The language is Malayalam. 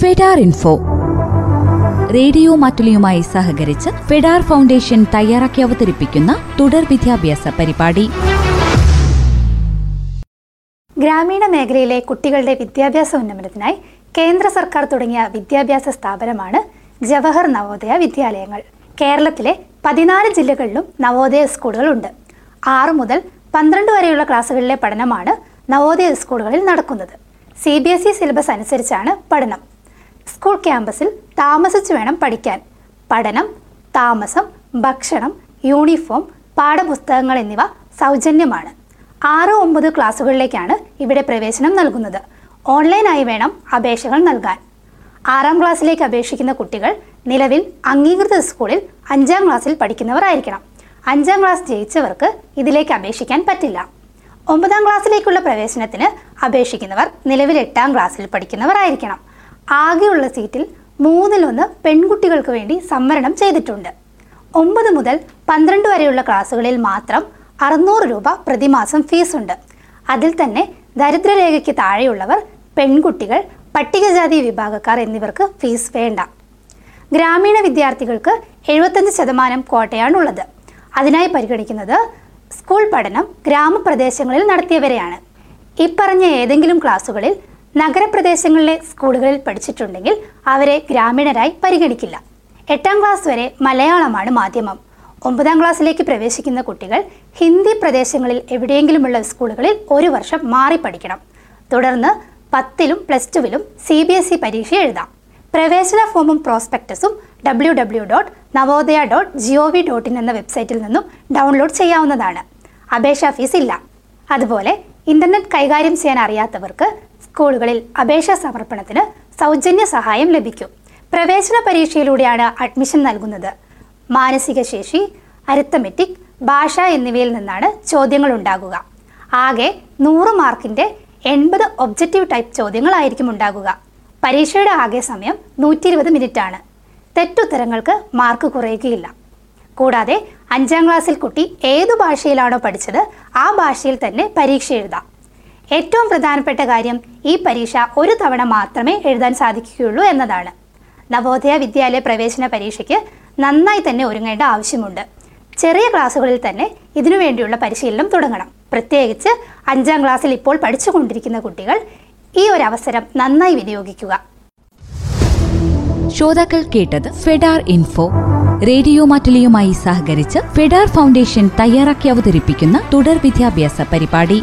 ഫെഡാർ ഇൻഫോ. റേഡിയോ മാറ്റുലിയുമായി സഹകരിച്ച് ഫെഡാർ ഫൗണ്ടേഷൻ തയ്യാറാക്കി അവതരിപ്പിക്കുന്ന തുടർ വിദ്യാഭ്യാസ പരിപാടി. ഗ്രാമീണ മേഖലയിലെ കുട്ടികളുടെ വിദ്യാഭ്യാസ ഉന്നമനത്തിനായി കേന്ദ്ര സർക്കാർ തുടങ്ങിയ വിദ്യാഭ്യാസ സ്ഥാപനമാണ് ജവഹർ നവോദയ വിദ്യാലയങ്ങൾ. കേരളത്തിലെ പതിനാല് ജില്ലകളിലും നവോദയ സ്കൂളുകൾ ഉണ്ട്. ആറ് മുതൽ പന്ത്രണ്ട് വരെയുള്ള ക്ലാസ്സുകളിലെ പഠനമാണ് നവോദയ സ്കൂളുകളിൽ നടക്കുന്നത്. C B S E syllabus അനുസരിച്ചാണ് പഠനം. സ്കൂൾ ക്യാമ്പസിൽ താമസിച്ചു വേണം പഠിക്കാൻ. പഠനം താമസം ഭക്ഷണം യൂണിഫോം പാഠപുസ്തകങ്ങൾ എന്നിവ സൗജന്യമാണ്. ആറ് ഒമ്പത് ക്ലാസ്സുകളിലേക്കാണ് ഇവിടെ പ്രവേശനം നൽകുന്നത്. ഓൺലൈനായി വേണം അപേക്ഷകൾ നൽകാൻ. ആറാം ക്ലാസ്സിലേക്ക് അപേക്ഷിക്കുന്ന കുട്ടികൾ നിലവിൽ അംഗീകൃത സ്കൂളിൽ അഞ്ചാം ക്ലാസ്സിൽ പഠിക്കുന്നവരായിരിക്കണം അഞ്ചാം ക്ലാസ് ജയിച്ചവർക്ക് ഇതിലേക്ക് അപേക്ഷിക്കാൻ പറ്റില്ല. ഒമ്പതാം ക്ലാസ്സിലേക്കുള്ള പ്രവേശനത്തിന് അപേക്ഷിക്കുന്നവർ നിലവിൽ എട്ടാം ക്ലാസ്സിൽ പഠിക്കുന്നവരായിരിക്കണം ആകെയുള്ള സീറ്റിൽ മൂന്നിലൊന്ന് പെൺകുട്ടികൾക്ക് വേണ്ടി സംവരണം ചെയ്തിട്ടുണ്ട്. ഒമ്പത് മുതൽ പന്ത്രണ്ട് വരെയുള്ള ക്ലാസ്സുകളിൽ മാത്രം അറുന്നൂറ് രൂപ പ്രതിമാസം ഫീസുണ്ട്. അതിൽ തന്നെ ദരിദ്രരേഖയ്ക്ക് താഴെയുള്ളവർ പെൺകുട്ടികൾ പട്ടികജാതി വിഭാഗക്കാർ എന്നിവർക്ക് ഫീസ് വേണ്ട. ഗ്രാമീണ വിദ്യാർത്ഥികൾക്ക് എഴുപത്തഞ്ച് ശതമാനം കോട്ടയാണുള്ളത്. അതിനായി പരിഗണിക്കുന്നത് സ്കൂൾ പഠനം ഗ്രാമപ്രദേശങ്ങളിൽ നടത്തിയവരെയാണ്. ഇപ്പറഞ്ഞ ഏതെങ്കിലും ക്ലാസ്സുകളിൽ നഗരപ്രദേശങ്ങളിലെ സ്കൂളുകളിൽ പഠിച്ചിട്ടുണ്ടെങ്കിൽ അവരെ ഗ്രാമീണരായി പരിഗണിക്കില്ല. എട്ടാം ക്ലാസ് വരെ മലയാളമാണ് മാധ്യമം. ഒമ്പതാം ക്ലാസ്സിലേക്ക് പ്രവേശിക്കുന്ന കുട്ടികൾ ഹിന്ദി പ്രദേശങ്ങളിൽ എവിടെയെങ്കിലുമുള്ള സ്കൂളുകളിൽ ഒരു വർഷം മാറി പഠിക്കണം. തുടർന്ന് പത്തിലും പ്ലസ് ടുവിലും സി ബി എസ് ഇ പരീക്ഷ എഴുതാം. പ്രവേശന ഫോമും പ്രോസ്പെക്ടസും W W dot Navodaya dot G O V dot in എന്ന വെബ്സൈറ്റിൽ നിന്നും ഡൗൺലോഡ് ചെയ്യാവുന്നതാണ്. അപേക്ഷാ ഫീസ് ഇല്ല. അതുപോലെ ഇന്റർനെറ്റ് കൈകാര്യം ചെയ്യാൻ അറിയാത്തവർക്ക് സ്കൂളുകളിൽ അപേക്ഷ സമർപ്പണത്തിന് സൗജന്യ സഹായം ലഭിക്കും. പ്രവേശന പരീക്ഷയിലൂടെയാണ് അഡ്മിഷൻ നൽകുന്നത്. മാനസിക ശേഷി അരിത്തമെറ്റിക് ഭാഷ എന്നിവയിൽ നിന്നാണ് ചോദ്യങ്ങൾ ഉണ്ടാകുക. ആകെ നൂറ് മാർക്കിന്റെ എൺപത് ഒബ്ജക്റ്റീവ് ടൈപ്പ് ചോദ്യങ്ങളായിരിക്കും ഉണ്ടാകുക. പരീക്ഷയുടെ ആകെ സമയം നൂറ്റി ഇരുപത് മിനിറ്റ് ആണ് തെറ്റുത്തരങ്ങൾക്ക് മാർക്ക് കുറയുകയില്ല. കൂടാതെ അഞ്ചാം ക്ലാസ്സിൽ കുട്ടി ഏതു ഭാഷയിലാണോ പഠിച്ചത് ആ ഭാഷയിൽ തന്നെ പരീക്ഷ എഴുതാം. ഏറ്റവും പ്രധാനപ്പെട്ട കാര്യം ഈ പരീക്ഷ ഒരു തവണ മാത്രമേ എഴുതാൻ സാധിക്കുകയുള്ളൂ എന്നതാണ്. നവോദയ വിദ്യാലയ പ്രവേശന പരീക്ഷയ്ക്ക് നന്നായി തന്നെ ഒരുങ്ങേണ്ട ആവശ്യമുണ്ട്. ചെറിയ ക്ലാസ്സുകളിൽ തന്നെ ഇതിനു വേണ്ടിയുള്ള പരിശീലനം തുടങ്ങണം. പ്രത്യേകിച്ച് അഞ്ചാം ക്ലാസ്സിൽ ഇപ്പോൾ പഠിച്ചുകൊണ്ടിരിക്കുന്ന കുട്ടികൾ ഈ ഒരു അവസരം നന്നായി വിനിയോഗിക്കുക. ശ്രോതാക്കൾ കേട്ടത് ഫെഡാർ ഇൻഫോ. റേഡിയോ മാറ്റുലിയുമായി സഹകരിച്ച് ഫെഡാർ ഫൗണ്ടേഷൻ തയ്യാറാക്കി അവതരിപ്പിക്കുന്ന തുടർ വിദ്യാഭ്യാസ പരിപാടി.